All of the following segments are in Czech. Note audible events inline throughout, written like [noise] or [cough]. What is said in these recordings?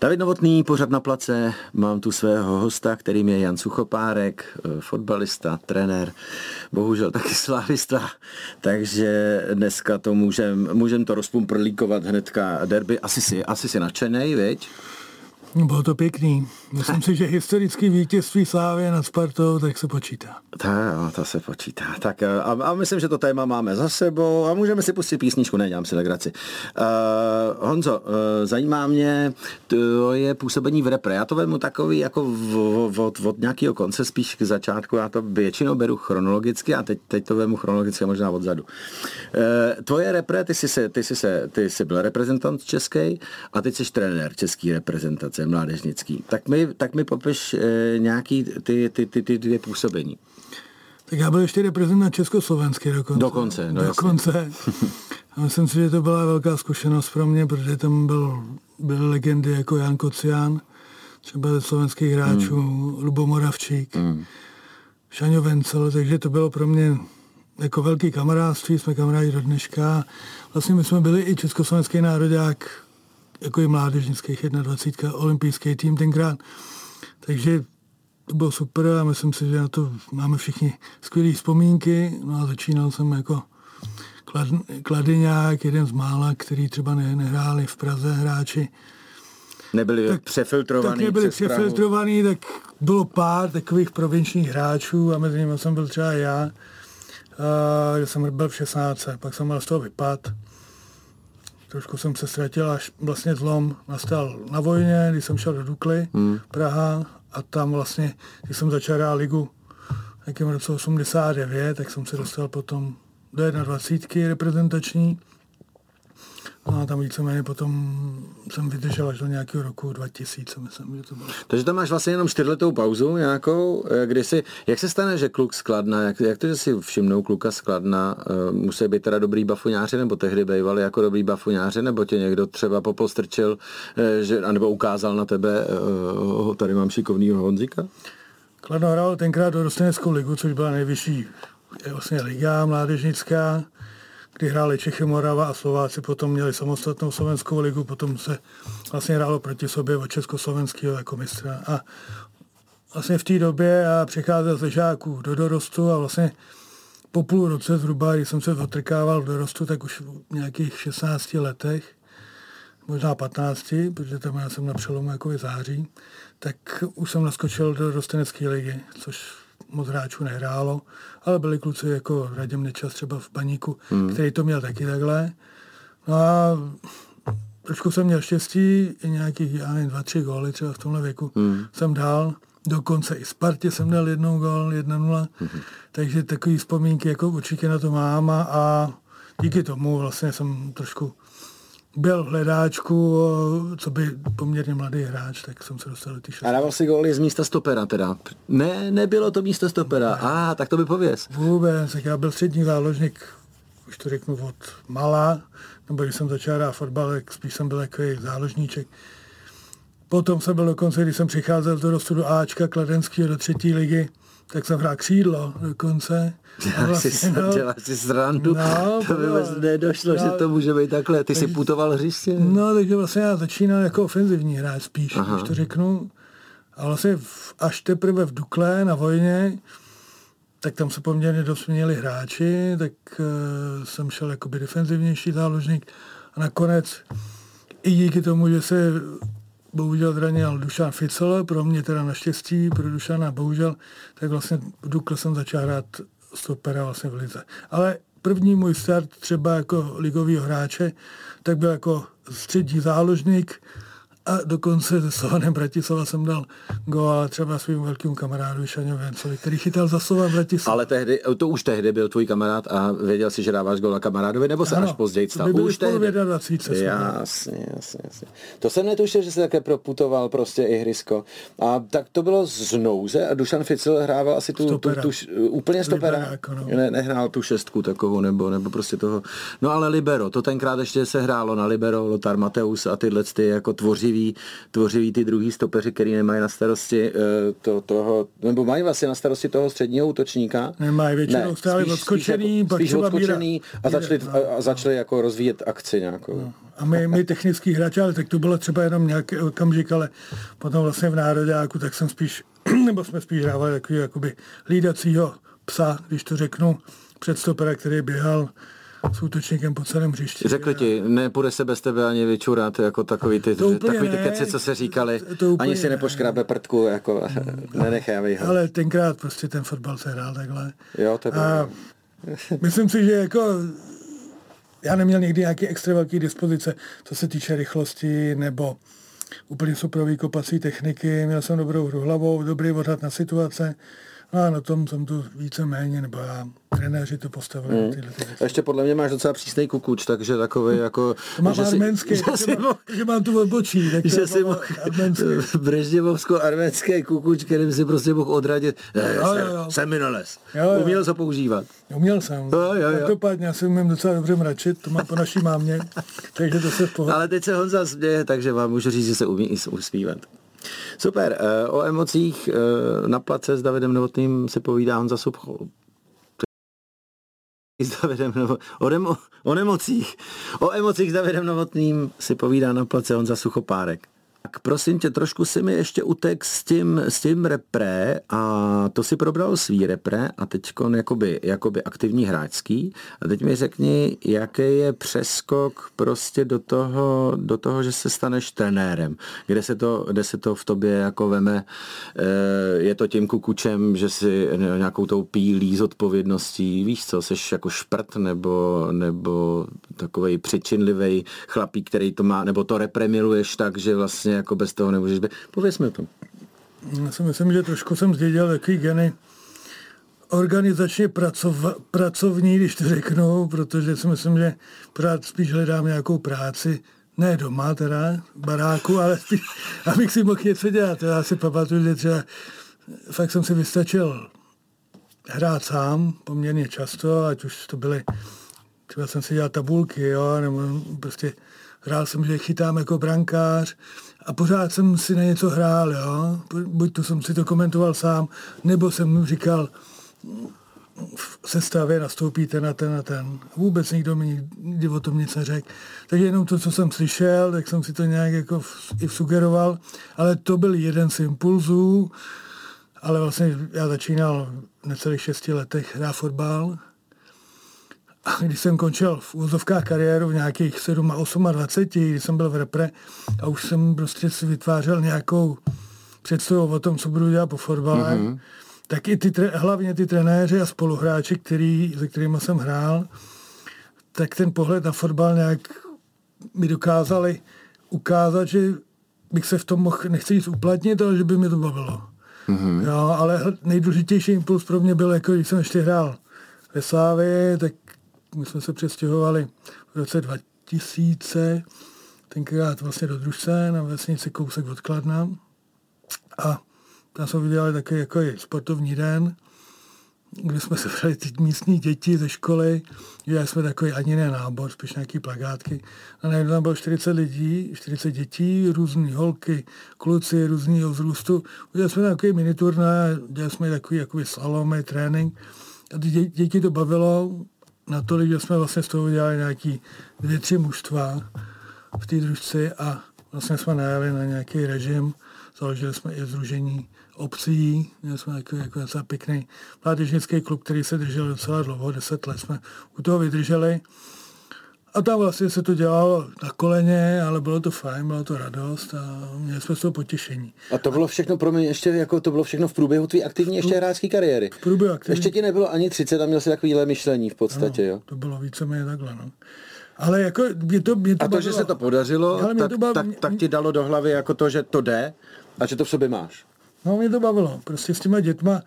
David Novotný, pořad na place, mám tu svého hosta, kterým je Jan Suchopárek, eh, fotbalista, trenér, bohužel taky slávista, takže dneska to můžem, můžem to rozpumprlíkovat hnedka derby. Asi si, asi si nadšenej, viď? Bylo to pěkný. Myslím si, že historický vítězství Slávě nad Spartou, tak se počítá. Tak, jo, to se počítá. Tak a, a myslím, že to téma máme za sebou a můžeme si pustit písničku, ne, dělám si legraci. Uh, Honzo, uh, zajímá mě, to je působení v repre. Já to vemu takový jako v, od, od nějakého konce, spíš k začátku, já to většinou beru chronologicky a teď, teď to vemu chronologicky možná odzadu. Uh, tvoje repre, ty jsi, se, ty, jsi se, ty jsi byl reprezentant český a teď jsi trenér český reprezentace organizace mládežnický. Tak mi, tak mi popiš e, nějaký ty, ty, ty, ty dvě působení. Tak já byl ještě reprezentant Československý dokonce. Dokonce, no Dokonce. [laughs] A myslím si, že to byla velká zkušenost pro mě, protože tam byl, byly legendy jako Jan Kocián, třeba ze slovenských hráčů, mm. Lubo Moravčík, mm. Šaňo Vencel, takže to bylo pro mě jako velký kamarádství, jsme kamarádi do dneška. Vlastně my jsme byli i československý národák jako i mládežnických 21, olympijský tým tenkrát. Takže to bylo super a myslím si, že na to máme všichni skvělé vzpomínky. No a začínal jsem jako klad, kladeňák, jeden z mála, který třeba ne, nehráli v Praze hráči. Nebyli tak, přefiltrovaný Tak nebyli přefiltrovaný, tak bylo pár takových provinčních hráčů a mezi nimi jsem byl třeba já, a, že jsem byl v 16, pak jsem měl z toho vypad trošku jsem se ztratil, až vlastně zlom nastal na vojně, když jsem šel do Dukly, hmm. Praha, a tam vlastně, když jsem začal hrát ligu v roce 89, tak jsem se dostal potom do 21 reprezentační No a tam víceméně potom jsem vydržel až do nějakého roku 2000, myslím, že to bylo. Takže tam máš vlastně jenom čtyřletou pauzu nějakou, eh, kdy si, jak se stane, že kluk skladna, jak, jak to, že si všimnou kluka skladna, uh, musí být teda dobrý bafuňáři, nebo tehdy bývali jako dobrý bafuňáři, nebo tě někdo třeba popostrčil, uh, že, anebo ukázal na tebe, uh, tady mám šikovnýho Honzika? Kladno hrál tenkrát do Rosteneckou ligu, což byla nejvyšší vlastně liga mládežnická kdy hráli Čechy, Morava a Slováci, potom měli samostatnou slovenskou ligu, potom se vlastně hrálo proti sobě od Československého jako mistra. A vlastně v té době já přicházel ze žáků do dorostu a vlastně po půl roce zhruba, když jsem se otrkával v dorostu, tak už v nějakých 16 letech, možná 15, protože tam já jsem na přelomu jako září, tak už jsem naskočil do rostenecké ligy, což moc hráčů nehrálo, ale byli kluci jako Radim Nečas třeba v Baníku, hmm. který to měl taky takhle. No a trošku jsem měl štěstí, i nějakých, já nevím, dva, tři góly třeba v tomhle věku hmm. jsem dal. Dokonce i Spartě jsem dal jednou gól, 1-0. Hmm. Takže takový vzpomínky jako určitě na to mám a, a díky tomu vlastně jsem trošku byl v hledáčku, co by poměrně mladý hráč, tak jsem se dostal do té A dával si góly z místa stopera teda? Ne, nebylo to místo stopera. A, ah, tak to by pověz. Vůbec, já byl střední záložník, už to řeknu od malá, nebo když jsem začal hrát fotbal, tak spíš jsem byl takový záložníček. Potom jsem byl dokonce, když jsem přicházel do rostu do Ačka Kladenského do třetí ligy, tak jsem hrál křídlo dokonce. Děláš, vlastně, si, no, děláš si srandu, no, [laughs] to by vůbec nedošlo, no, že to může být takhle. Ty jsi putoval hřiště? No, takže vlastně já začínal jako ofenzivní hráč spíš, Aha. když to řeknu. A vlastně v, až teprve v Dukle na vojně, tak tam se poměrně dost měli hráči, tak uh, jsem šel jako by defenzivnější záložník. A nakonec i díky tomu, že se bohužel zranil Dušan Ficel, pro mě teda naštěstí, pro Dušana bohužel, tak vlastně v Dukle jsem začal hrát stopera vlastně v lize. Ale první můj start třeba jako ligového hráče, tak byl jako střední záložník, a dokonce se Slovanem Bratislava jsem dal gól třeba svým velkým kamarádu Šaňo Vencovi, který chytal za Slovan Bratislava. Ale tehdy, to už tehdy byl tvůj kamarád a věděl si, že dáváš gól kamarádovi, nebo se ano, až později stal? Už tehdy. 20, jasně, jasně, jasně. To jsem netušil, že se také proputoval prostě i Hrysko. A tak to bylo z nouze a Dušan Ficil hrával asi tu, tu, tu, tu úplně stopera. Jako no. ne, nehrál tu šestku takovou, nebo, nebo prostě toho. No ale Libero, to tenkrát ještě se hrálo na Libero, Lothar Mateus a tyhle ty jako tvoří tvořivý, tvořivý ty druhý stopeři, který nemají na starosti uh, to, toho, nebo mají vlastně na starosti toho středního útočníka. Nemají většinou ne, stále spíš, odskočený, spíš, jako, spíš odskočený a začali, no. a začali jako rozvíjet akci nějakou. No. A my, my technický hráči, ale tak to bylo třeba jenom nějaký okamžik, ale potom vlastně v nároďáku, tak jsem spíš, [clears throat] nebo jsme spíš hrávali takový jakoby hlídacího psa, když to řeknu, před stopera, který běhal s útočníkem po celém hřišti. Řekli ti, nepůjde se bez tebe ani vyčurat, jako takový ty, takový ty keci, co se říkali, to, to ani si nepoškrábe prdku, jako nenechej, ho. Ale tenkrát prostě ten fotbal se hrál takhle. Jo, to A [laughs] myslím si, že jako já neměl nikdy nějaký extra velký dispozice, co se týče rychlosti nebo úplně superový kopací techniky. Měl jsem dobrou hru hlavou, dobrý odhad na situace. No a na tom jsem to více méně, nebo já, trenéři to postavili. Hmm. Tyhle ty věci. Ještě podle mě máš docela přísný kukuč, takže takový jako... To mám že arménský, si, že, mám, že mám tu odbočí. Tak že si mohl brežněvovsko-arménský [laughs] kukuč, kterým si prostě mohl odradit. Jo, jo, jo. Jo, jo. Uměl to používat. Uměl jsem. Jo, jo, jo. Každopádně já si umím docela dobře mračit, to mám po naší mámě, takže to se v pohodě. Ale teď se Honza směje, takže vám můžu říct, že se umí i usmívat. Super, eh, o emocích eh, na place s Davidem Novotným se povídá Honza Subchol. S Davidem Novo... o, demo... o nemocích. O emocích s Davidem Novotným si povídá na place Honza Suchopárek. Tak prosím tě, trošku si mi ještě utek s tím, s tím repre a to si probral svý repre a teď jakoby, jakoby aktivní hráčský. A teď mi řekni, jaký je přeskok prostě do toho, do toho, že se staneš trenérem. Kde se to, kde se to v tobě jako veme, eh, je to tím kukučem, že si nějakou tou pílí z odpovědností, víš co, jsi jako šprt nebo, nebo takovej přečinlivý chlapík, který to má, nebo to repre miluješ tak, že vlastně jako bez toho nemůžeš být. Pověz mi o tom. Já si myslím, že trošku jsem zdědil takový geny organizačně pracov, pracovní, když to řeknu, protože si myslím, že pořád spíš hledám nějakou práci, ne doma teda, baráku, ale spíš, abych si mohl něco dělat. Já si pamatuju, že třeba fakt jsem si vystačil hrát sám poměrně často, ať už to byly, třeba jsem si dělal tabulky, jo, nebo prostě hrál jsem, že chytám jako brankář, a pořád jsem si na něco hrál, jo. Buď to jsem si to komentoval sám, nebo jsem říkal, v sestavě nastoupíte na ten a ten. Vůbec nikdo mi nikdy o tom nic neřekl. Takže jenom to, co jsem slyšel, tak jsem si to nějak jako i sugeroval, ale to byl jeden z impulzů, ale vlastně já začínal v necelých šesti letech hrát fotbal, a když jsem končil v úzovkách kariéru v nějakých 7 a 28, když jsem byl v repre a už jsem prostě si vytvářel nějakou představu o tom, co budu dělat po fotbale, mm-hmm. tak i ty, hlavně ty trenéři a spoluhráči, který, se kterými jsem hrál, tak ten pohled na fotbal nějak mi dokázali ukázat, že bych se v tom mohl, nechci jít uplatnit, ale že by mi to bavilo. Mm-hmm. Jo, ale nejdůležitější impuls pro mě byl, jako když jsem ještě hrál ve Slávě, tak my jsme se přestěhovali v roce 2000, tenkrát vlastně do Družce na vesnici kousek od Kladna. A tam jsme udělali takový jako sportovní den, kde jsme se brali ty místní děti ze školy, dělali jsme takový ani ne nábor, spíš nějaký plagátky. A najednou tam bylo 40 lidí, 40 dětí, různé holky, kluci různého vzrůstu. Udělali jsme takový miniturné, dělali jsme takový jakoby slalomy, trénink. A ty děti to bavilo, natolik, že jsme vlastně z toho udělali nějaký dvě, tři mužstva v té družci a vlastně jsme najeli na nějaký režim, založili jsme i združení obcí, měli jsme takový jako docela pěkný mládežnický klub, který se držel docela dlouho, deset let jsme u toho vydrželi. A tam vlastně se to dělalo na koleně, ale bylo to fajn, bylo to radost a měli jsme z toho potěšení. A to bylo všechno pro mě ještě, jako to bylo všechno v průběhu tvé aktivní ještě hráčské kariéry. V průběhu aktivní. Ještě ti nebylo ani 30 a měl jsi takovýhle myšlení v podstatě, no, jo? to bylo víceméně takhle, no. Ale jako mě to, mě to A to, bavilo. že se to podařilo, tak, to bav... tak, tak, ti dalo do hlavy jako to, že to jde a že to v sobě máš. No mě to bavilo. Prostě s těma dětma,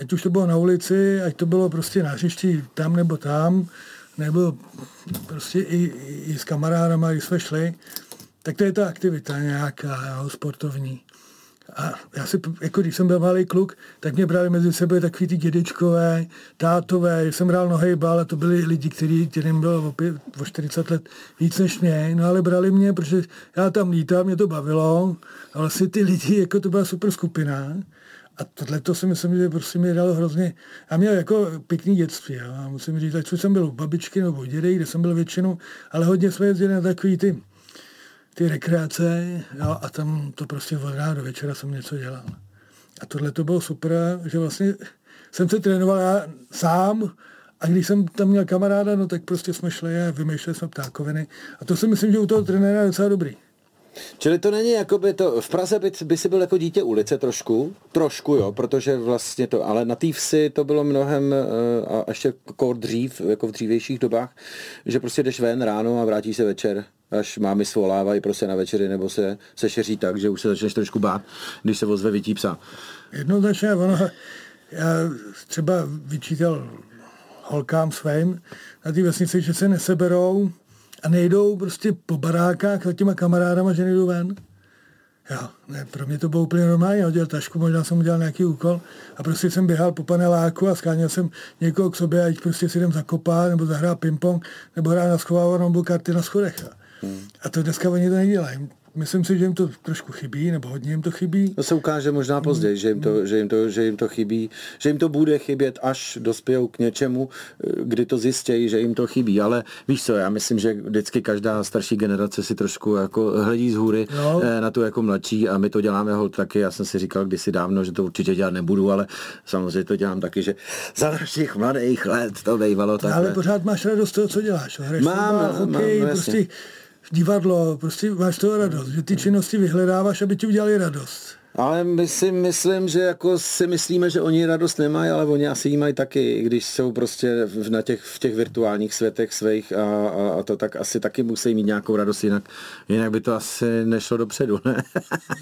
ať už to bylo na ulici, ať to bylo prostě na hřišti tam nebo tam, nebo prostě i, i s kamarádama, když jsme šli, tak to je ta aktivita nějaká jo, sportovní. A já si, jako když jsem byl malý kluk, tak mě brali mezi sebe takový ty dědečkové, tátové, jsem hrál nohejbal a to byli lidi, kteří, kterým bylo o, o 40 let víc než mě, no ale brali mě, protože já tam lítám, mě to bavilo a vlastně ty lidi, jako to byla super skupina. A tohle to si myslím, že prostě mi dalo hrozně... Já měl jako pěkný dětství. A musím říct, ať jsem byl u babičky nebo u dědy, kde jsem byl většinou, ale hodně jsme jezdili na takový ty ty rekreace jo, a tam to prostě od rána do večera jsem něco dělal. A tohle to bylo super, že vlastně jsem se trénoval já sám a když jsem tam měl kamaráda, no tak prostě jsme šli a vymýšleli jsme ptákoviny. A to si myslím, že u toho trenéra je docela dobrý. Čili to není jako by to, v Praze by, by si byl jako dítě ulice trošku, trošku jo, protože vlastně to, ale na té vsi to bylo mnohem uh, a ještě kor dřív, jako v dřívějších dobách, že prostě jdeš ven ráno a vrátíš se večer až mámy svolávají prostě na večery, nebo se, se šeří tak, že už se začneš trošku bát, když se ozve vytí psa. Jednoznačně, ono, já třeba vyčítal holkám svým na té vesnici, že se neseberou a nejdou prostě po barákách za těma kamarádama, že nejdou ven. Jo, ne, pro mě to bylo úplně normální, hodil tašku, možná jsem udělal nějaký úkol a prostě jsem běhal po paneláku a skáněl jsem někoho k sobě, ať prostě si jdem zakopat, nebo zahrál ping-pong, nebo hrál na schovávanou, nebo karty na schodech. Jo. Hmm. A to dneska oni to nedělají. Myslím si, že jim to trošku chybí, nebo hodně jim to chybí. To se ukáže možná později, že jim to, že jim to, že jim to chybí, že jim to bude chybět, až dospějou k něčemu, kdy to zjistějí, že jim to chybí. Ale víš co, já myslím, že vždycky každá starší generace si trošku jako hledí z hůry no. na tu jako mladší a my to děláme hol taky. Já jsem si říkal kdysi dávno, že to určitě dělat nebudu, ale samozřejmě to dělám taky, že za našich mladých let to bývalo tak. Ale pořád máš radost toho, co děláš. Hraješ mám, fotbal, hokej, mám, prostě divadlo, prostě máš toho radost, že ty činnosti vyhledáváš, aby ti udělali radost. Ale my si myslím, že jako si myslíme, že oni radost nemají, ale oni asi jí mají taky, když jsou prostě v, na těch, v těch virtuálních světech svých a, a, a, to tak asi taky musí mít nějakou radost, jinak, jinak by to asi nešlo dopředu, ne?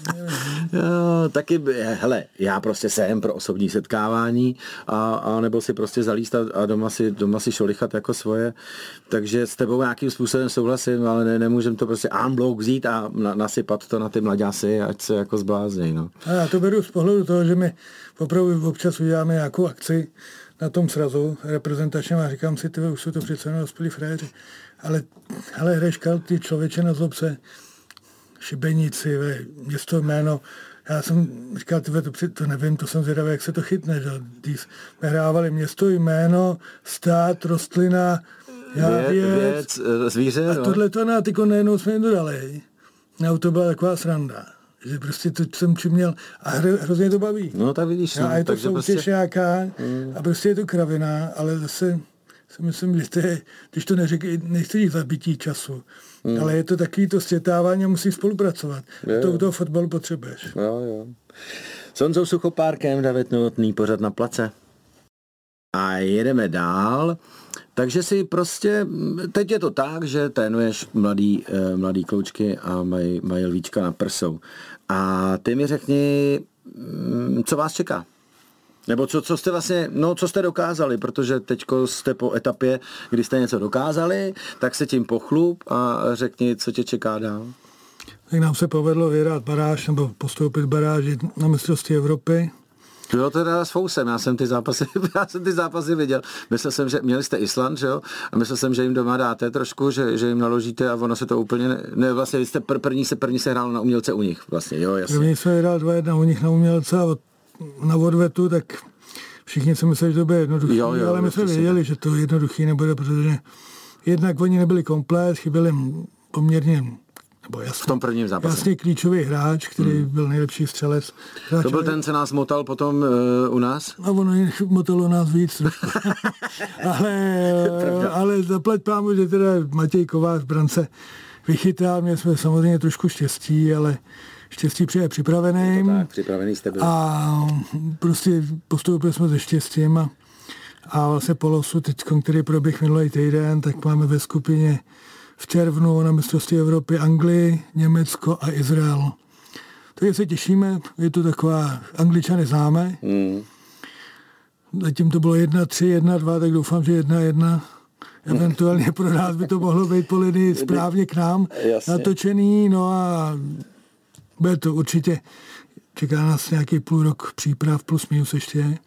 [laughs] jo, taky, hele, já prostě jsem pro osobní setkávání a, a nebo si prostě zalíst a, doma, si, doma si šolichat jako svoje, takže s tebou nějakým způsobem souhlasím, ale ne, nemůžem to prostě unblock vzít a na, nasypat to na ty mladěsy, ať se jako zbláznějí, no. A já to beru z pohledu toho, že my opravdu občas uděláme nějakou akci na tom srazu reprezentačním a říkám si, ty už jsou to přece dospělí fréři. Ale, ale hraješ ty člověče na zlobce, šibenici, ve, město jméno, já jsem říkal, tyve, to, to nevím, to jsem zvědavý, jak se to chytne. Že? Když jsme hrávali město, jméno, stát, rostlina, já věc, věc, eh, zvíře. A no. tohle to na tyko najednou jsme jim dodali. No, to byla taková sranda že prostě to jsem měl a hro, hrozně to baví. No tak vidíš. No, a je to soutěž prostě... nějaká mm. a prostě je to kravina, ale zase si myslím, že to je, když to neřekl, nechci říct zabití času, mm. ale je to takový to stětávání a musí spolupracovat. Je, to u toho fotbalu potřebuješ. Jo, jo. S Honzou Suchopárkem, David Novotný, pořad na place. A jedeme dál. Takže si prostě, teď je to tak, že trénuješ mladý, eh, mladý kloučky a mají, mají lvíčka na prsou. A ty mi řekni, mm, co vás čeká? Nebo co, co jste vlastně, no co jste dokázali, protože teď jste po etapě, kdy jste něco dokázali, tak se tím pochlup a řekni, co tě čeká dál. Tak nám se povedlo vyhrát baráž nebo postoupit baráži na mistrovství Evropy. Jo, teda s Fousem, já jsem ty zápasy, [laughs] já jsem ty zápasy viděl. Myslel jsem, že měli jste Island, že jo? A myslel jsem, že jim doma dáte trošku, že, že jim naložíte a ono se to úplně, ne, ne vlastně jste pr, první se první se hrál na umělce u nich, vlastně, jo, jasně. První se hrál dva jedna u nich na umělce a na odvetu, tak všichni si mysleli, že to bude jo, ale my jsme věděli, že to jednoduchý nebude, protože jednak oni nebyli komplet, chyběli poměrně nebo jasný, v tom prvním zápase. Jasně klíčový hráč, který hmm. byl nejlepší střelec. Hráč, to byl ten, co nás motal potom uh, u nás? A ono motalo nás víc. [laughs] ale, ale zaplať pámu, že teda Matěj Kovář brance vychytal, měli jsme samozřejmě trošku štěstí, ale štěstí přeje připravený. tak, připravený jste byli. A prostě postoupili jsme se štěstím a, a vlastně po losu, teď, který proběh minulý týden, tak máme ve skupině v červnu na mistrovství Evropy Anglii, Německo a Izrael. Takže se těšíme, je to taková, angličany známe. Mm. Zatím to bylo 1-3, 1-2, tak doufám, že 1-1. Eventuálně pro nás by to mohlo být po linii [laughs] správně k nám Jasně. natočený, no a bude to určitě čeká nás nějaký půl rok příprav plus minus ještě.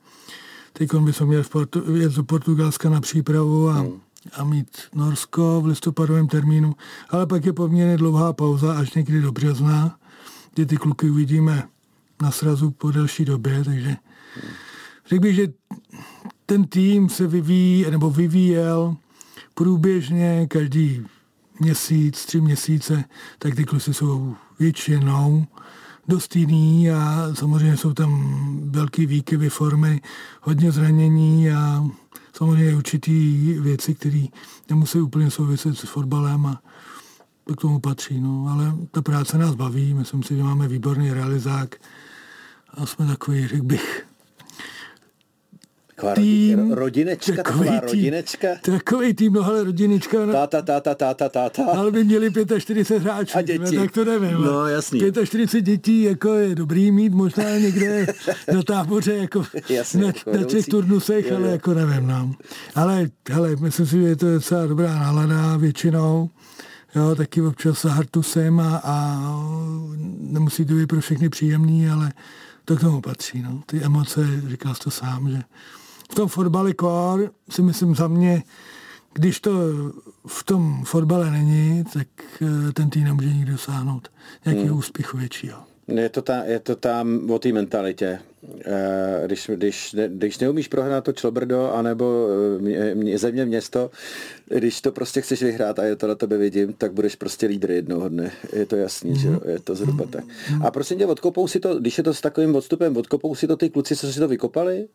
Teď bychom měli v Portu, jet do Portugalska na přípravu a, hmm. A mít Norsko v listopadovém termínu. Ale pak je poměrně dlouhá pauza až někdy do března, kdy ty kluky uvidíme na srazu po delší době, takže řekl bych, že ten tým se vyvíjí, nebo vyvíjel průběžně každý měsíc, tři měsíce, tak ty kluci jsou většinou dost jiný a samozřejmě jsou tam velký výkyvy formy, hodně zranění a samozřejmě určitý věci, které nemusí úplně souviset s fotbalem a to k tomu patří. No. Ale ta práce nás baví, myslím si, že máme výborný realizák a jsme takový, řekl bych, Taková tým, rodinečka, taková tým, rodinečka. Takový tým, no ale rodinečka. No, táta, táta, táta, táta. Ale by měli 45 hráčů. A děti. No, tak to nevím. No, jasný. 45 dětí jako je dobrý mít možná někde [laughs] na táboře jako jasný, na, jako na těch turnusech, jo, ale jo. jako nevím. No. Ale hele, myslím si, že je to docela dobrá nálada většinou. Jo, taky občas hartusem a, a nemusí to být pro všechny příjemný, ale to k tomu patří. No. Ty emoce, říkal jsi to sám, že v tom fotbale kor si myslím za mě, když to v tom fotbale není, tak eh, ten tým nemůže nikdy dosáhnout nějakého hmm. úspěchu většího. Je to, ta, je to tam o té mentalitě. Eh, když, když, když neumíš prohrát to Člobrdo, anebo eh, mě, země město, když to prostě chceš vyhrát a je to na tebe vidím, tak budeš prostě lídr jednoho dne. Je to jasný, mm-hmm. že jo? Je to zhruba tak. A prosím tě, odkopou si to, když je to s takovým odstupem, odkopou si to ty kluci, co si to vykopali?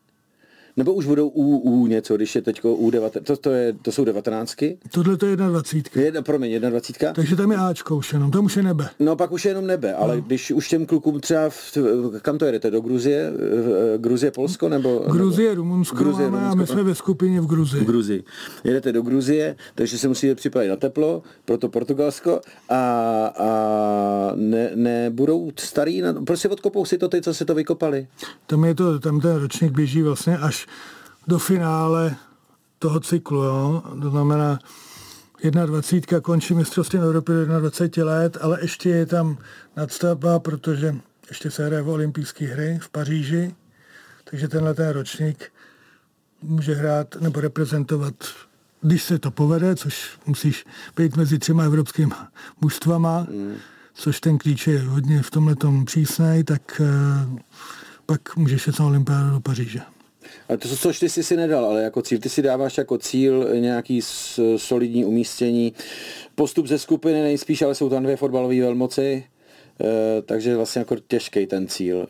Nebo už budou U, U něco, když je teď U 19, to, to, je, to jsou devatenáctky? Tohle to je 21. Jedna, promiň, 21. Takže tam je Ačko už jenom, tam už je nebe. No pak už je jenom nebe, ale no. když už těm klukům třeba, v, kam to jedete, do Gruzie? Gruzie, Polsko nebo? Gruzie, Rumunsko, Gruzie, máme, Rumunsko, a my jsme ve skupině v Gruzii. V Gruzii. Jedete do Gruzie, takže se musíte připravit na teplo, proto Portugalsko a, a ne, nebudou starý, na, prostě odkopou si to ty, co se to vykopali. Tam je to, tam ten ročník běží vlastně až do finále toho cyklu. Jo? To znamená, 21 končí mistrovství Evropy do 21 let, ale ještě je tam nadstavba, protože ještě se hraje v olympijské hry v Paříži, takže tenhle ten ročník může hrát nebo reprezentovat, když se to povede, což musíš být mezi třema evropskými mužstvama, mm. což ten klíč je hodně v tomhle přísnej, tak uh, pak můžeš jít na olympiádu do Paříže. Ale to, což ty jsi si nedal, ale jako cíl, ty si dáváš jako cíl nějaký solidní umístění. Postup ze skupiny nejspíš, ale jsou tam dvě fotbalové velmoci, e, takže vlastně jako těžký ten cíl.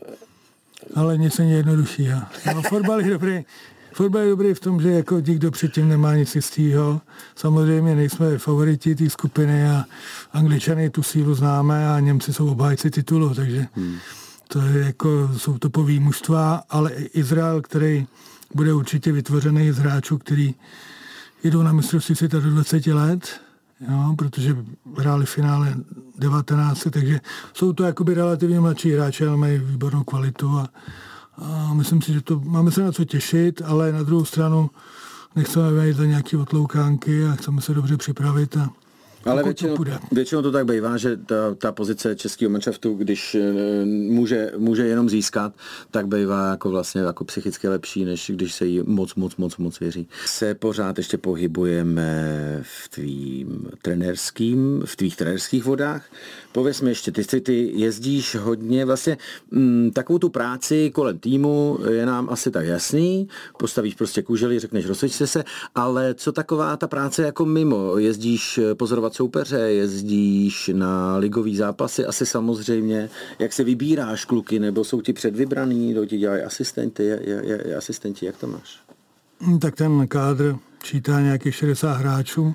Ale nic není jednodušší. No, fotbal je dobrý. Fotbal je dobrý v tom, že jako nikdo předtím nemá nic jistého. Samozřejmě nejsme favoriti té skupiny a angličany tu sílu známe a Němci jsou obhájci titulu, takže hmm to je jako, jsou topový mužstva, ale Izrael, který bude určitě vytvořený z hráčů, který jdou na mistrovství světa do 20 let, jo, protože hráli v finále 19, takže jsou to jakoby relativně mladší hráči, ale mají výbornou kvalitu a, a myslím si, že to máme se na co těšit, ale na druhou stranu nechceme vejít za nějaké otloukánky a chceme se dobře připravit a ale většinou, většinou to tak bývá, že ta, ta pozice českého manšaftu, když e, může, může jenom získat, tak bývá jako vlastně jako psychicky lepší, než když se jí moc, moc, moc, moc věří. Se pořád ještě pohybujeme v tvým trenérským, v tvých trenérských vodách. Pověz mi ještě, ty, ty, ty jezdíš hodně, vlastně m, mm, takovou tu práci kolem týmu je nám asi tak jasný, postavíš prostě kůželi, řekneš rozsvěďte se, ale co taková ta práce jako mimo? Jezdíš pozorovat soupeře, jezdíš na ligový zápasy, asi samozřejmě, jak se vybíráš kluky, nebo jsou ti předvybraný, kdo ti dělají je, asistenti, jak to máš? Hm, tak ten kádr čítá nějakých 60 hráčů,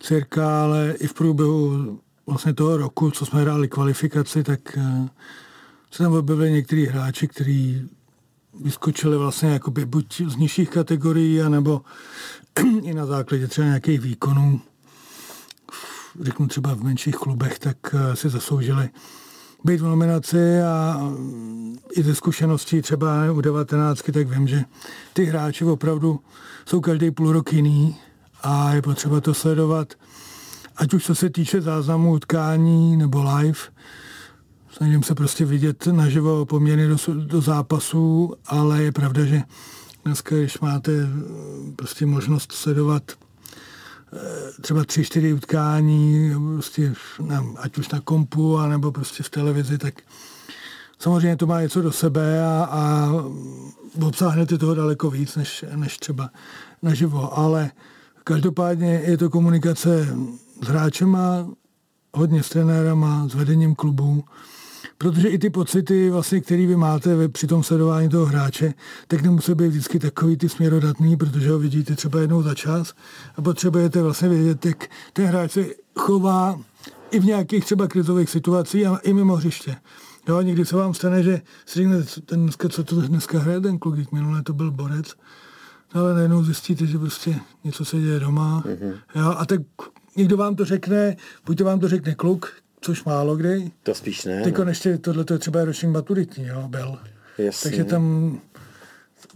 cirka, ale i v průběhu vlastně toho roku, co jsme hráli kvalifikaci, tak eh, se tam objevili některý hráči, kteří vyskočili vlastně jakoby buď z nižších kategorií, anebo [clears throat] i na základě třeba nějakých výkonů, řeknu třeba v menších klubech, tak eh, si zasloužili být v nominaci a i ze zkušeností třeba u 19, tak vím, že ty hráči opravdu jsou každý půl rok jiný a je potřeba to sledovat. Ať už co se týče záznamů utkání nebo live, Snažím se prostě vidět naživo poměrně do, do zápasů, ale je pravda, že dneska, když máte eh, prostě možnost sledovat třeba tři, čtyři utkání, prostě na, ať už na kompu, anebo prostě v televizi, tak samozřejmě to má něco do sebe a, a obsáhnete toho daleko víc, než, než třeba naživo. Ale každopádně je to komunikace s hráčema, hodně s trenérama, s vedením klubu, protože i ty pocity, vlastně, které vy máte při tom sledování toho hráče, tak nemusí být vždycky takový ty směrodatný, protože ho vidíte třeba jednou za čas a potřebujete vlastně vědět, jak ten hráč se chová i v nějakých třeba krizových situacích a i mimo hřiště. Jo, někdy se vám stane, že si řeknete, ten dneska, co to dneska hraje ten kluk, minule to byl borec, no, ale najednou zjistíte, že prostě něco se děje doma. Mm-hmm. Jo, a tak někdo vám to řekne, buď to vám to řekne kluk, což málo kdy. To spíš ne. Teď no. ještě tohle je třeba ročník maturitní, jo, byl. Jasně. Takže tam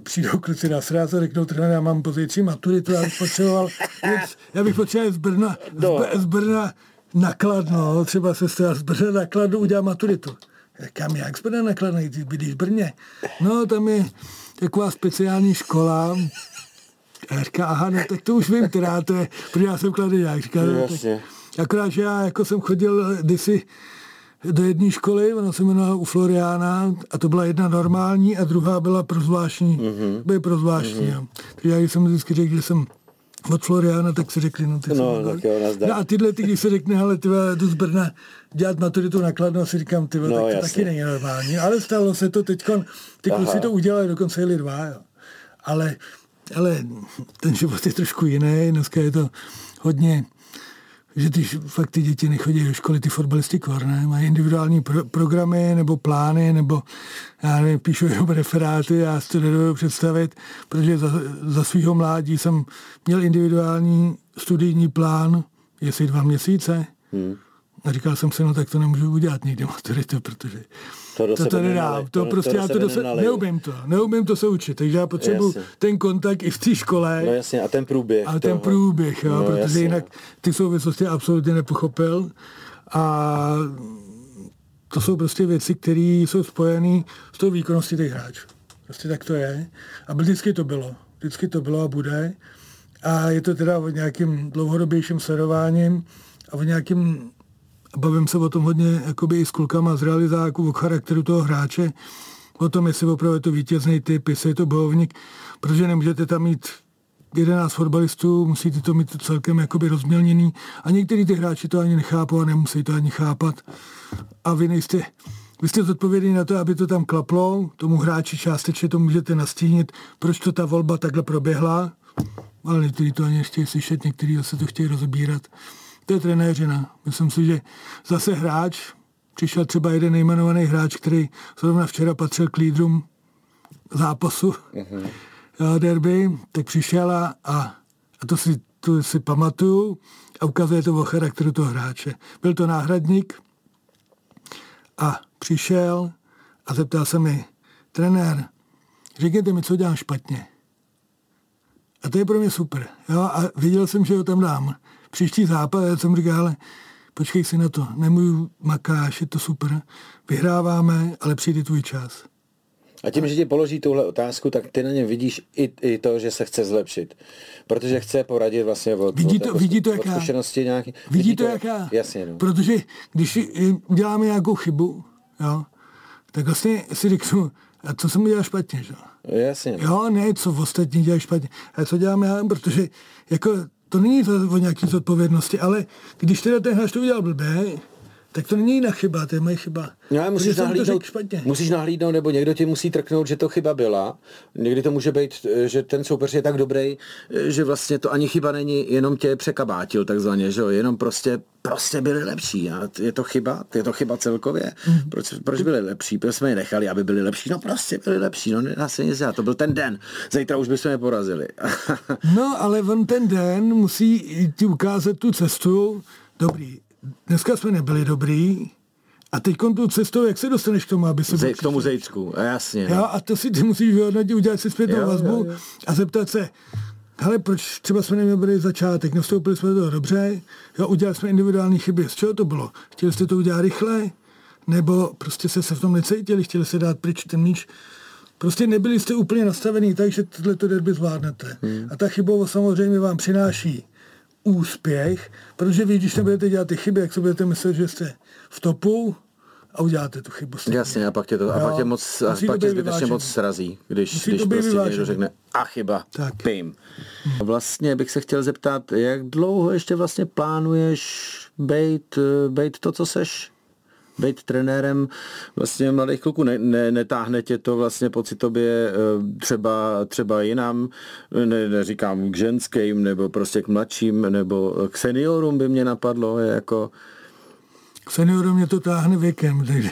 přijdou kluci na sráz a řeknou, trenér, já mám pozdější maturitu, já bych potřeboval, [laughs] já bych potřeboval z Brna, no. z, Brna nakladno, třeba se z Brna nakladno udělat maturitu. Kam jak z Brna nakladno, ty bydlíš v Brně. No, tam je taková speciální škola, a říká, aha, no, tak to už vím, která to je, protože já jsem jak Říká, no, tak, akorát, že já jako jsem chodil kdysi do jedné školy, ona se jmenovala u Floriána a to byla jedna normální a druhá byla pro zvláštní. Mm-hmm. Byly pro zvláštní. Mm-hmm. Takže já jsem vždycky řekl, že jsem od Floriana, tak si řekli, no ty no, tak jo, no a tyhle, ty, když se řekne, ale ty jdu z Brna dělat maturitu nakladno, si říkám, ty no, tak to jasně. taky není normální. Ale stalo se to teď, ty kluci to udělali, dokonce jeli dva, jo. Ale, ale ten život je trošku jiný, dneska je to hodně že ty fakt ty děti nechodí do školy, ty fotbalisti kor, ne? Mají individuální pro, programy nebo plány, nebo já nevím, píšu jenom referáty, já si to nedovedu představit, protože za, za svého mládí jsem měl individuální studijní plán, jestli dva měsíce. Hmm. A říkal jsem si, no tak to nemůžu udělat nikdy maturitu, protože to, to, to nedám. To, to prostě to já to dose, neumím to. Neumím to se učit. Takže já potřebuji ten kontakt i v té škole. No jasně, a ten průběh. A ten průběh, jo, no, protože jasně. jinak ty souvislosti absolutně nepochopil. A to jsou prostě věci, které jsou spojené s tou výkonností těch hráčů. Prostě tak to je. A vždycky to bylo. Vždycky to bylo a bude. A je to teda o nějakým dlouhodobějším sledováním a o nějakým bavím se o tom hodně jakoby i s klukama z realizáků, o charakteru toho hráče, o tom, jestli opravdu je to vítězný typ, jestli je to bojovník, protože nemůžete tam mít 11 fotbalistů, musíte to mít celkem jakoby rozmělněný a některý ty hráči to ani nechápou a nemusí to ani chápat. A vy nejste, vy jste zodpovědní na to, aby to tam klaplo, tomu hráči částečně to můžete nastínit, proč to ta volba takhle proběhla, ale někteří to ani nechtějí slyšet, někteří se to chtějí rozebírat to je trenéřina. Myslím si, že zase hráč, přišel třeba jeden nejmenovaný hráč, který zrovna včera patřil k lídrům zápasu uh-huh. derby, tak přišel a, a, a to, si, to si pamatuju a ukazuje to o charakteru toho hráče. Byl to náhradník a přišel a zeptal se mi, trenér, řekněte mi, co dělám špatně. A to je pro mě super. Jo? A viděl jsem, že ho tam dám příští zápas, já jsem říkal, ale počkej si na to, nemůj makáš, je to super, vyhráváme, ale přijde tvůj čas. A tím, že ti položí tuhle otázku, tak ty na něm vidíš i, i to, že se chce zlepšit. Protože chce poradit vlastně od, vidí to, od, vidí to, od jaká. zkušenosti nějaký. Vidí, vidí to, jaká. Jasně. No. Protože když uděláme nějakou chybu, jo, tak vlastně si řeknu, a co jsem udělal špatně, že? Jasně. No. Jo, ne, co ostatní dělají špatně. A co dělám já, protože jako to není to o nějaký zodpovědnosti, ale když teda ten hráč to udělal blbě, tak to není jiná chyba, to je moje chyba. No, musíš, nahlídnout, musíš nahlídnout, nebo někdo ti musí trknout, že to chyba byla. Někdy to může být, že ten soupeř je tak dobrý, že vlastně to ani chyba není, jenom tě překabátil takzvaně, že jo? jenom prostě, prostě byli lepší. A je to chyba? Je to chyba celkově? Mm. Proč, proč byli lepší? Proč jsme je nechali, aby byli lepší? No prostě byli lepší, no nedá se nic dělat. To byl ten den. Zítra už bychom je porazili. [laughs] no, ale on ten den musí ti ukázat tu cestu. Dobrý, dneska jsme nebyli dobrý, a teď tu cestou, jak se dostaneš k tomu, aby se... Zej, k tomu zejcku, jasně. No. Jo, a to si ty musíš vyhodnotit, udělat si zpětnou vazbu jo, jo. a zeptat se, hele, proč třeba jsme neměli začátek, nastoupili jsme do toho dobře, jo, udělali jsme individuální chyby, z čeho to bylo? Chtěli jste to udělat rychle? nebo prostě se, se v tom necítili, chtěli se dát pryč ten míč. Prostě nebyli jste úplně nastavený tak, že tohleto derby zvládnete. Hmm. A ta chybovost samozřejmě vám přináší úspěch, protože vy, když nebudete dělat ty chyby, jak se budete myslet, že jste v topu, a uděláte tu chybu. Stejně. Jasně, a pak tě, to, a pak tě moc, a pak tě zbytečně moc srazí, když, Musí když prostě vyvážený. někdo řekne a chyba, tak. pim. Hmm. Vlastně bych se chtěl zeptat, jak dlouho ještě vlastně plánuješ být, být to, co seš? Být trenérem vlastně mladých kluků. Ne, ne, netáhne tě to vlastně pocitobě eh, třeba, třeba jinam, ne, neříkám k ženským, nebo prostě k mladším, nebo k seniorům by mě napadlo, jako k seniorům mě to táhne věkem. Takže,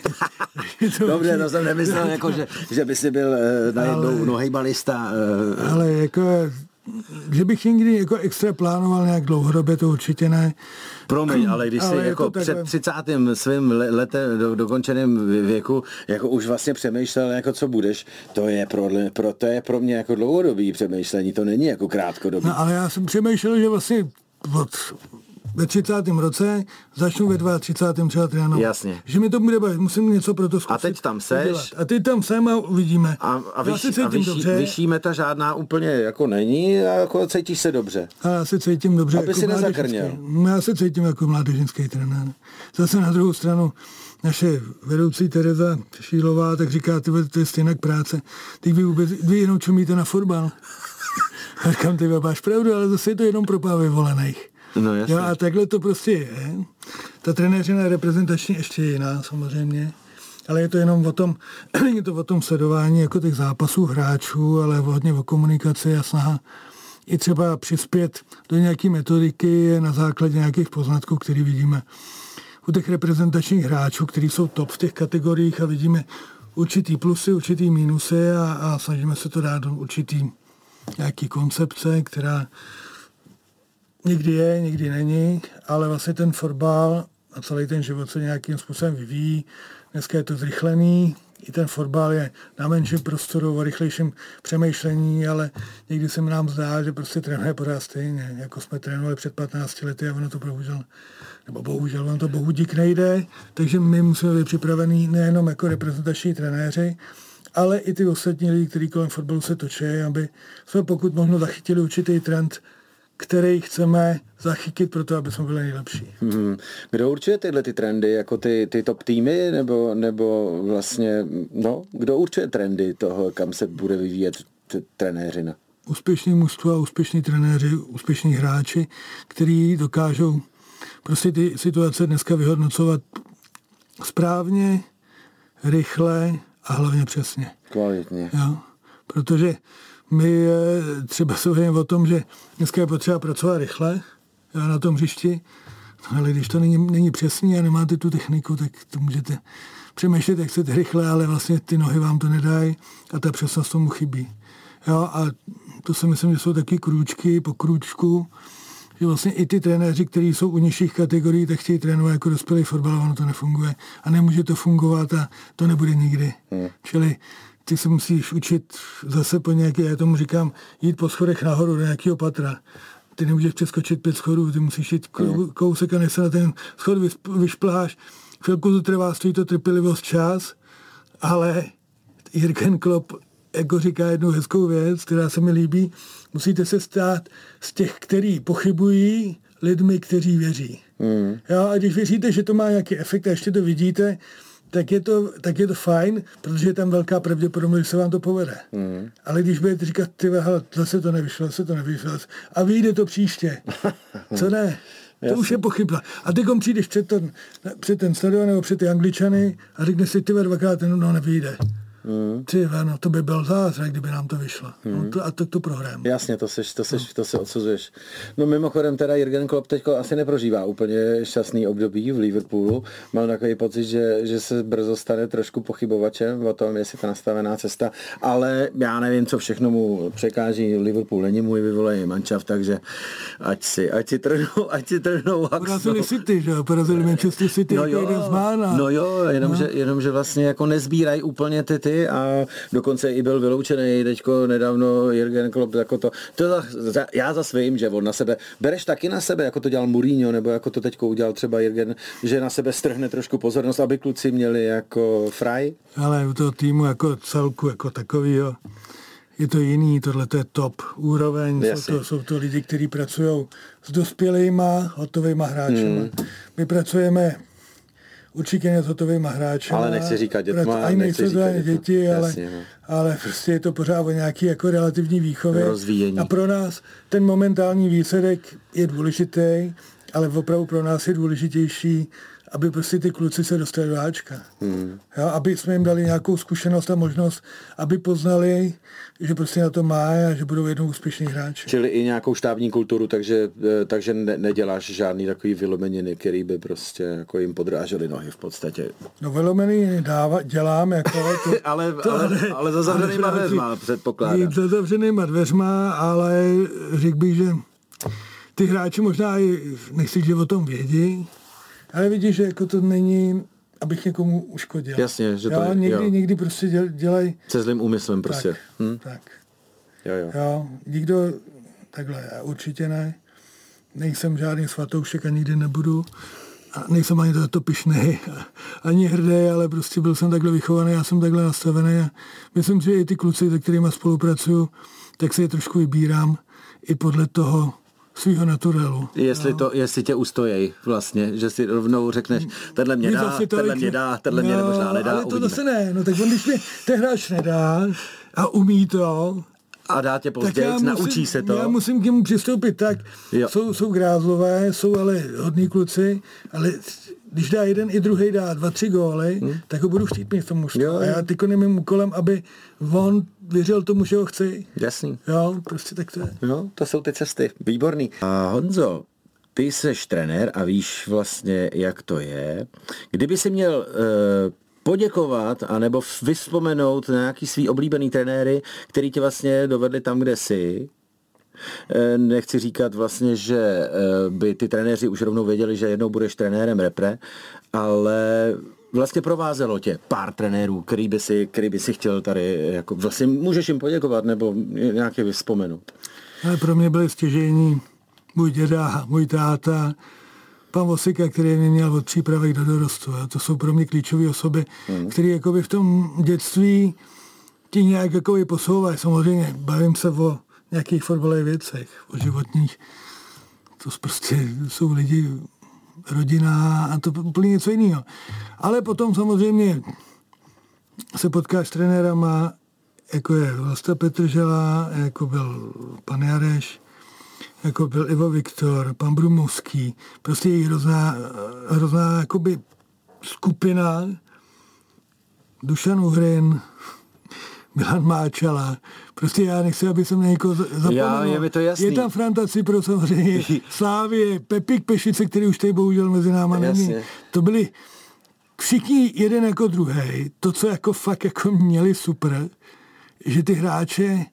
to [laughs] Dobře, to jsem nemyslel, jako, že, že by si byl uh, najednou no, hejbalista. Uh, ale jako že bych někdy jako extra plánoval nějak dlouhodobě, to určitě ne. Promiň, ale když ale jsi jako před 30. svým letem do, dokončeným věku jako už vlastně přemýšlel, jako co budeš, to je pro, pro, to je pro mě jako dlouhodobý přemýšlení, to není jako krátkodobý. No ale já jsem přemýšlel, že vlastně od ve 30. roce, začnu ve 32. třeba trénovat. Jasně. Že mi to bude bavit, musím něco pro to zkusit. A teď tam seš. Udělat. A teď tam jsem a uvidíme. A, a, vyš, a vyšší, vyšší meta žádná úplně jako není a jako cítíš se dobře. A já se cítím dobře. Aby jako si nezakrněl. Já se cítím jako mládežnický trenér. Zase na druhou stranu, naše vedoucí Tereza Šílová, tak říká, ty to je stejná práce. Teď vy, vůbec, vy jenom čumíte na fotbal. [laughs] říkám, ty máš pravdu, ale zase je to jenom pro pár vyvolených. No, jasně. Jo, a takhle to prostě je. Ta trenéřina je reprezentační ještě jiná samozřejmě, ale je to jenom o tom, [clears throat] není to o tom sledování jako těch zápasů hráčů, ale hodně o komunikaci a snaha i třeba přispět do nějaké metodiky na základě nějakých poznatků, které vidíme u těch reprezentačních hráčů, kteří jsou top v těch kategoriích a vidíme určitý plusy, určitý mínusy a, a snažíme se to dát do určitý nějaký koncepce, která někdy je, někdy není, ale vlastně ten fotbal a celý ten život se nějakým způsobem vyvíjí. Dneska je to zrychlený, i ten fotbal je na menším prostoru, o rychlejším přemýšlení, ale někdy se nám zdá, že prostě trénuje pořád stejně, jako jsme trénovali před 15 lety a ono to bohužel, nebo bohužel, ono to bohu dík nejde, takže my musíme být připravení nejenom jako reprezentační trenéři, ale i ty ostatní lidi, kteří kolem fotbalu se točí, aby jsme pokud možno zachytili určitý trend který chceme zachytit pro to, aby jsme byli nejlepší. Hmm. Kdo určuje tyhle ty trendy, jako ty, ty top týmy, nebo, nebo vlastně, no, kdo určuje trendy toho, kam se bude vyvíjet trenéřina? Úspěšní mužstvo a úspěšní trenéři, úspěšní hráči, kteří dokážou prostě ty situace dneska vyhodnocovat správně, rychle a hlavně přesně. Kvalitně. Jo? Protože my třeba se o tom, že dneska je potřeba pracovat rychle na tom hřišti, ale když to není, není přesný a nemáte tu techniku, tak to můžete přemýšlet, jak chcete rychle, ale vlastně ty nohy vám to nedají a ta přesnost tomu chybí. Jo, a to si myslím, že jsou taky krůčky po krůčku, že vlastně i ty trenéři, kteří jsou u nižších kategorií, tak chtějí trénovat jako dospělý fotbal, ono to nefunguje. A nemůže to fungovat a to nebude nikdy. Hmm. Čili ty se musíš učit zase po nějaké, já tomu říkám, jít po schodech nahoru do nějakého patra. Ty nemůžeš přeskočit pět schodů, ty musíš jít kousek a než se na ten schod vyšpláš. Chvilku to trvá, stojí to trpělivost čas, ale Jirken Klopp jako říká jednu hezkou věc, která se mi líbí, musíte se stát z těch, kteří pochybují, lidmi, kteří věří. Mm. Jo, a když věříte, že to má nějaký efekt a ještě to vidíte, tak je to, tak je to fajn, protože je tam velká pravděpodobnost, že se vám to povede. Mm. Ale když budete říkat, ty hele, zase to nevyšlo, zase to nevyšlo, a vyjde to příště, [laughs] co ne? To Jasně. už je pochyba. A ty přijdeš před ten, před ten stadion nebo před ty angličany a řekneš si, ty dvakrát, no nevyjde. Hmm. Ty, no, to by byl zázrak, kdyby nám to vyšlo. No, hmm. No, to, a to, to prohrajeme. Jasně, to, seš, to, seš, no. to se odsuzuješ. No mimochodem teda Jürgen Klopp teď asi neprožívá úplně šťastný období v Liverpoolu. Mám takový pocit, že, že se brzo stane trošku pochybovačem o tom, jestli ta nastavená cesta, ale já nevím, co všechno mu překáží. Liverpool není můj vyvolený mančav, takže ať si, ať si trhnou, ať si trhnou. Porazili City, že jo? Porazili Manchester City, no jo, jeden z mána. No jo, jenomže, no. jenomže vlastně jako nezbírají úplně ty, ty reprezentaci a dokonce i byl vyloučený teďko nedávno Jürgen Klopp, jako to, to za, já za svým, že on na sebe, bereš taky na sebe, jako to dělal Mourinho, nebo jako to teďko udělal třeba Jürgen, že na sebe strhne trošku pozornost, aby kluci měli jako fraj? Ale u toho týmu jako celku, jako takovýho, je to jiný, tohle to je top úroveň, jsou to, jsou to lidi, kteří pracují s dospělýma, hotovýma hráči. Hmm. My pracujeme určitě ne s hotovýma hráči. Ale nechci říkat dětma. Ani nechci říkat děti, děti ale, jasně, no. ale prostě je to pořád o nějaký jako relativní výchově. Rozvíjení. A pro nás ten momentální výsledek je důležitý, ale opravdu pro nás je důležitější aby prostě ty kluci se dostali do Ačka. Hmm. Jo, aby jsme jim dali nějakou zkušenost a možnost, aby poznali, že prostě na to má a že budou jednou úspěšní hráči. Čili i nějakou štábní kulturu, takže, eh, takže ne, neděláš žádný takový vylomeniny, který by prostě jako jim podrážely nohy v podstatě. No vylomeniny dáva, dělám jako... [laughs] To, ale, to, ale, ale, ale za zavřenýma dveřma, předpokládám. Za zavřenýma dveřma, ale řekl bych, že ty hráči možná i nechci, že o tom vědí, ale vidíš, že jako to není, abych někomu uškodil. Jasně, že to jo, někdy, jo. někdy prostě děl, dělají... Se zlým úmyslem prostě. Tak, hm? tak. Jo, jo. jo, nikdo, takhle, určitě ne. Nejsem žádný svatoušek a nikdy nebudu. A nejsem ani to, to pišnej, [laughs] ani hrdý, ale prostě byl jsem takhle vychovaný, já jsem takhle nastavený a myslím, že i ty kluci, se kterými spolupracuju, tak si je trošku vybírám i podle toho, svého naturelu. Jestli, to, jestli tě ustojí vlastně, že si rovnou řekneš, tenhle mě dá, tenhle mě dá, tenhle mě možná nedá. Ale to uvidíme. zase ne, no tak on když mi ten hráč nedá a umí to, a dá tě později, naučí se to. Já musím k němu přistoupit tak. Jo. Jsou, jsou grázlové, jsou ale hodní kluci, ale když dá jeden i druhý dá dva, tři góly, hmm. tak ho budu chtít mít v tom mužstvu. A já tyko nemím úkolem, aby on věřil tomu, že ho chci. Jasný. Jo, prostě tak to je. Jo, to jsou ty cesty. Výborný. A Honzo, ty jsi trenér a víš vlastně, jak to je. Kdyby si měl uh, poděkovat anebo vyspomenout na nějaký svý oblíbený trenéry, který tě vlastně dovedli tam, kde jsi, Nechci říkat vlastně, že eh, by ty trenéři už rovnou věděli, že jednou budeš trenérem repre, ale vlastně provázelo tě pár trenérů, který by si, který by si chtěl tady, jako vlastně můžeš jim poděkovat nebo nějaké vyspomenout. Ale pro mě byly stěžení můj děda, můj táta, pan Vosika, který mě měl od přípravek do dorostu. A to jsou pro mě klíčové osoby, hmm. které jakoby v tom dětství ti nějak jakoby posouvají. Samozřejmě bavím se o nějakých fotbalových věcech, o životních. To prostě jsou lidi, rodina a to úplně něco jiného. Ale potom samozřejmě se potkáš s trenérama, jako je Vlasta Petržela, jako byl pan Jareš, jako byl Ivo Viktor, pan Brumovský, prostě je hrozná, hrozná jakoby skupina, Dušan Uhrin, Milan Máčala. Prostě já nechci, aby jsem na někoho zapomněl. Já, je mi to jasný. Je tam Franta Cipro samozřejmě, [laughs] Slávě, Pepik Pešice, který už tady bohužel mezi náma není. To byli všichni jeden jako druhý. To, co jako fakt jako měli super, že ty hráče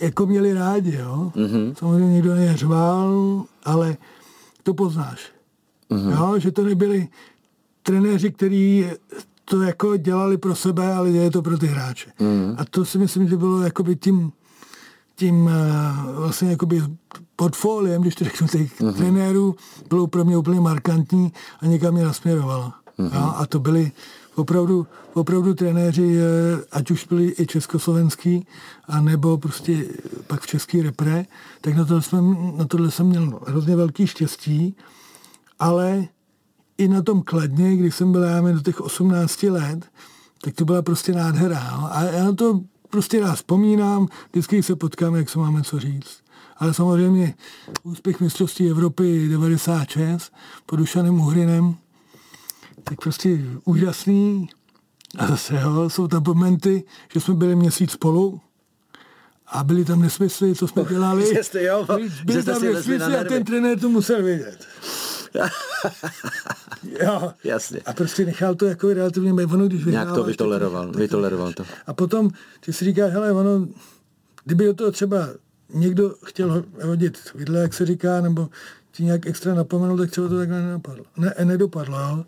jako měli rádi, jo. Mm-hmm. Samozřejmě nikdo neřval, ale to poznáš. Mm-hmm. Jo, že to nebyli trenéři, kteří to jako dělali pro sebe, ale dělali to pro ty hráče. Mm-hmm. A to si myslím, že bylo jakoby tím, tím uh, vlastně jakoby portfoliem, když to řeknu těch mm-hmm. trenérů, bylo pro mě úplně markantní a někam mě nasměrovalo. Mm-hmm. Jo, a to byli opravdu, opravdu trenéři, eh, ať už byli i československý, a nebo prostě pak v český repre, tak na, to jsem, na tohle jsem měl hrozně velký štěstí, ale i na tom kladně, když jsem byl já do těch 18 let, tak to byla prostě nádhera. No. A já na to prostě rád vzpomínám, vždycky se potkáme, jak se máme co říct. Ale samozřejmě úspěch mistrovství Evropy 96 pod Dušanem Uhrinem, tak prostě úžasný. A zase jo, jsou tam momenty, že jsme byli měsíc spolu a byli tam nesmysly, co jsme dělali. [laughs] Jste, jo, byli, byli tam nesmysly a ten trenér to musel vědět. [laughs] jo. Jasně. A prostě nechal to jako relativně ono, když Nějak to vytoleroval, tak, vytoleroval to. A potom ty si říkáš, hele, ono, kdyby do toho třeba někdo chtěl hodit vidle, jak se říká, nebo ti nějak extra napomenul, tak třeba to takhle nenapadlo. Ne, nedopadlo, jo.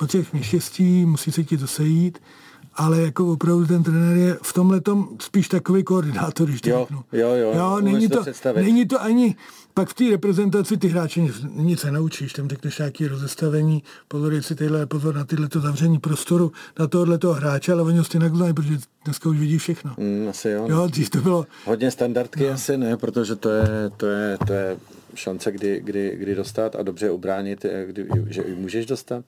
moc štěstí, musí se ti to sejít, ale jako opravdu ten trenér je v tomhle spíš takový koordinátor, když to jo, řeknu. Jo, jo, jo není, to, to není to ani, pak v té reprezentaci ty hráče nic, nic se naučíš, tam řekneš nějaké rozestavení, pozor, si tyhle, pozor na tyhle to zavření prostoru na tohohle toho hráče, ale oni ho stejně znají, protože dneska už vidí všechno. Mm, asi jo. Jo, dřív to bylo... Hodně standardky no. asi ne, protože to je, to je, to je šance, kdy, kdy, kdy dostat a dobře ubránit, eh, kdy, že ji můžeš dostat.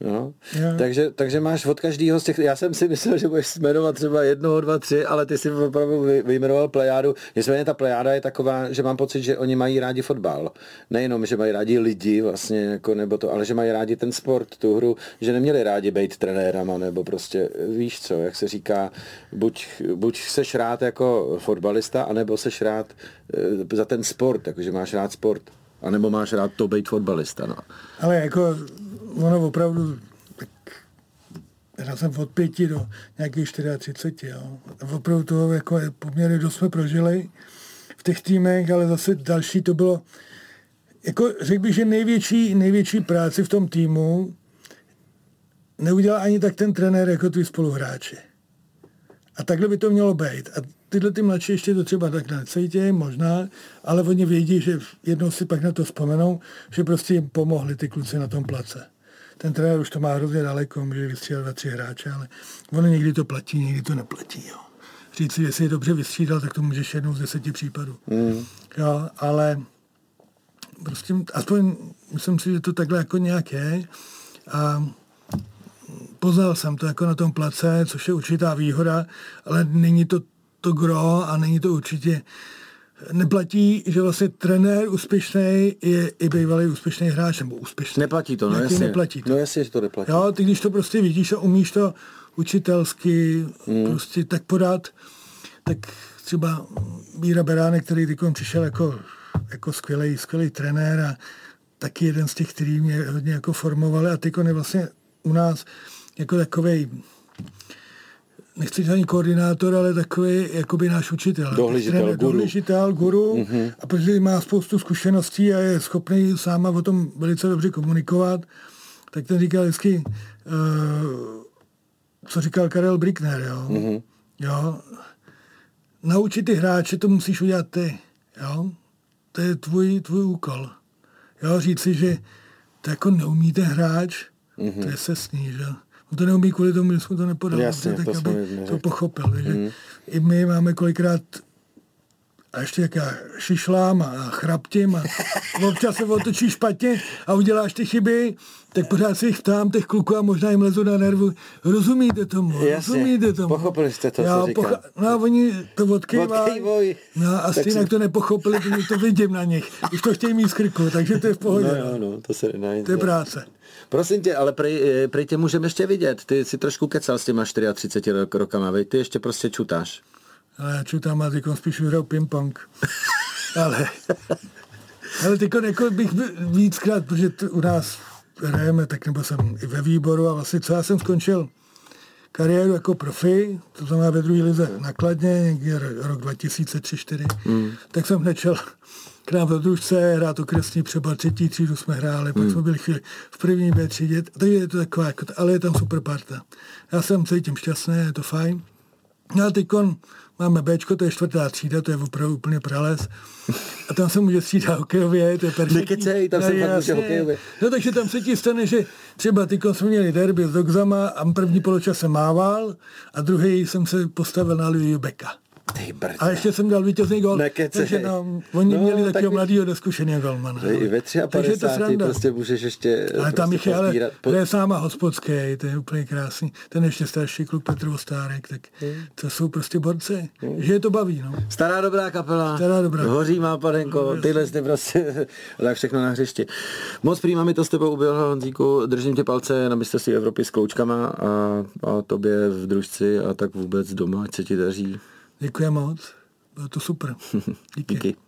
No. Takže, takže máš od každého z těch, já jsem si myslel, že budeš jmenovat třeba jednoho, dva, tři, ale ty si opravdu vyjmenoval plejádu. Nicméně ta plejáda je taková, že mám pocit, že oni mají rádi fotbal. Nejenom, že mají rádi lidi vlastně, jako, nebo to, ale že mají rádi ten sport, tu hru, že neměli rádi být trenérama, nebo prostě víš co, jak se říká, buď, buď seš rád jako fotbalista, anebo seš rád za ten sport, jakože máš rád sport. A nebo máš rád to být fotbalista, no. Ale jako ono opravdu, tak já jsem od pěti do nějakých 34, jo. A opravdu toho jako poměrně dost jsme prožili v těch týmech, ale zase další to bylo, jako řekl bych, že největší, největší práci v tom týmu neudělal ani tak ten trenér jako tvý spoluhráči. A takhle by to mělo být. A tyhle ty mladší ještě to třeba tak necítí, možná, ale oni vědí, že jednou si pak na to vzpomenou, že prostě jim pomohli ty kluci na tom place. Ten trenér už to má hrozně daleko, může vystřídat dva, tři hráče, ale ono někdy to platí, někdy to neplatí. Jo. Říct si, jestli je dobře vystřídal, tak to můžeš jednou z deseti případů. Mm. Jo, ale prostě aspoň myslím si, že to takhle jako nějak je. A poznal jsem to jako na tom place, což je určitá výhoda, ale není to to gro a není to určitě neplatí, že vlastně trenér úspěšný je i bývalý úspěšný hráč, nebo úspěšný. Neplatí to, no jasně. Neplatí to. No jasně, že to neplatí. Jo, ty když to prostě vidíš a umíš to učitelsky mm. prostě tak podat, tak třeba Míra Beránek, který teď přišel jako, jako skvělý, skvělý trenér a taky jeden z těch, který mě hodně jako formovali a teď je vlastně u nás jako takový nechci říct ani koordinátor, ale takový jakoby náš učitel. Dohlížitel, guru. Dohlížitel, guru. Mm-hmm. A protože má spoustu zkušeností a je schopný sám o tom velice dobře komunikovat, tak ten říkal vždycky, uh, co říkal Karel Brickner, jo. Mm-hmm. jo. Naučit ty hráče, to musíš udělat ty. Jo. To je tvůj, tvůj úkol. Jo, říct si, že to jako neumíte hráč, mm-hmm. to je se sní, že On to neumí kvůli tomu, že jsme to nepodali, Jasně, tak to aby to pochopil. Takže mm. i my máme kolikrát a ještě jak já šišlám a chraptím a občas se otočí špatně a uděláš ty chyby, tak pořád si jich ptám, těch kluků a možná jim lezu na nervu. Rozumíte tomu? Jasně, rozumíte tomu? pochopili jste to, já, co říkám. Pocha- no a oni to odkývají. No a jinak si... to nepochopili, protože to vidím na nich. Už to chtějí mít z krku, takže to je v pohodě. No, jo, no, to se nedá To je práce. Prosím tě, ale prej, eh, prej tě můžeme ještě vidět. Ty si trošku kecal s těma 34 rok, rokama, vej? ty ještě prostě čutáš. Ale já čutám a teď spíš hraju ping-pong. [laughs] ale, [laughs] ale teď jako bych víckrát, protože u nás hrajeme, tak nebo jsem i ve výboru a vlastně co já jsem skončil kariéru jako profi, to znamená ve druhé lize nakladně, někdy rok 2003-2004, mm. tak jsem hned šel k nám do družce, hrát okresní třeba třetí třídu jsme hráli, pak hmm. jsme byli chvíli v první B třídě, takže je to taková, jako, ale je tam super parta. Já jsem cítím šťastný, je to fajn. No a teď máme Bčko, to je čtvrtá třída, to je opravdu úplně prales. A tam se může střídat hokejově, to je perfektní. Nekecej, tam se no, může hokejově. No takže tam se ti stane, že třeba ty jsme měli derby s Dogzama a první poločas jsem mával a druhý jsem se postavil na Liviu Beka. Ty a ještě jsem dal vítězný gol. Nekecej. Takže no, oni no, měli takového mladého neskušeného golmana. I ve 53 prostě můžeš ještě Ale prostě tam je, ale po... to je sáma hospodský, to je úplně krásný. Ten ještě starší kluk Petr Ostárek, tak hmm. to jsou prostě borci. Hmm. Že je to baví, no. Stará dobrá kapela. Stará dobrá. Hoří má padenko, tyhle ty prostě, [laughs] tak všechno na hřišti. Moc přímá mi to s tebou ubyl, Honzíku. Držím ti palce na mistrovství Evropy s kloučkama a, a tobě v družci a tak vůbec doma, ať se ti daří. Děkuji moc, bylo to super. [laughs] Díky. Díky.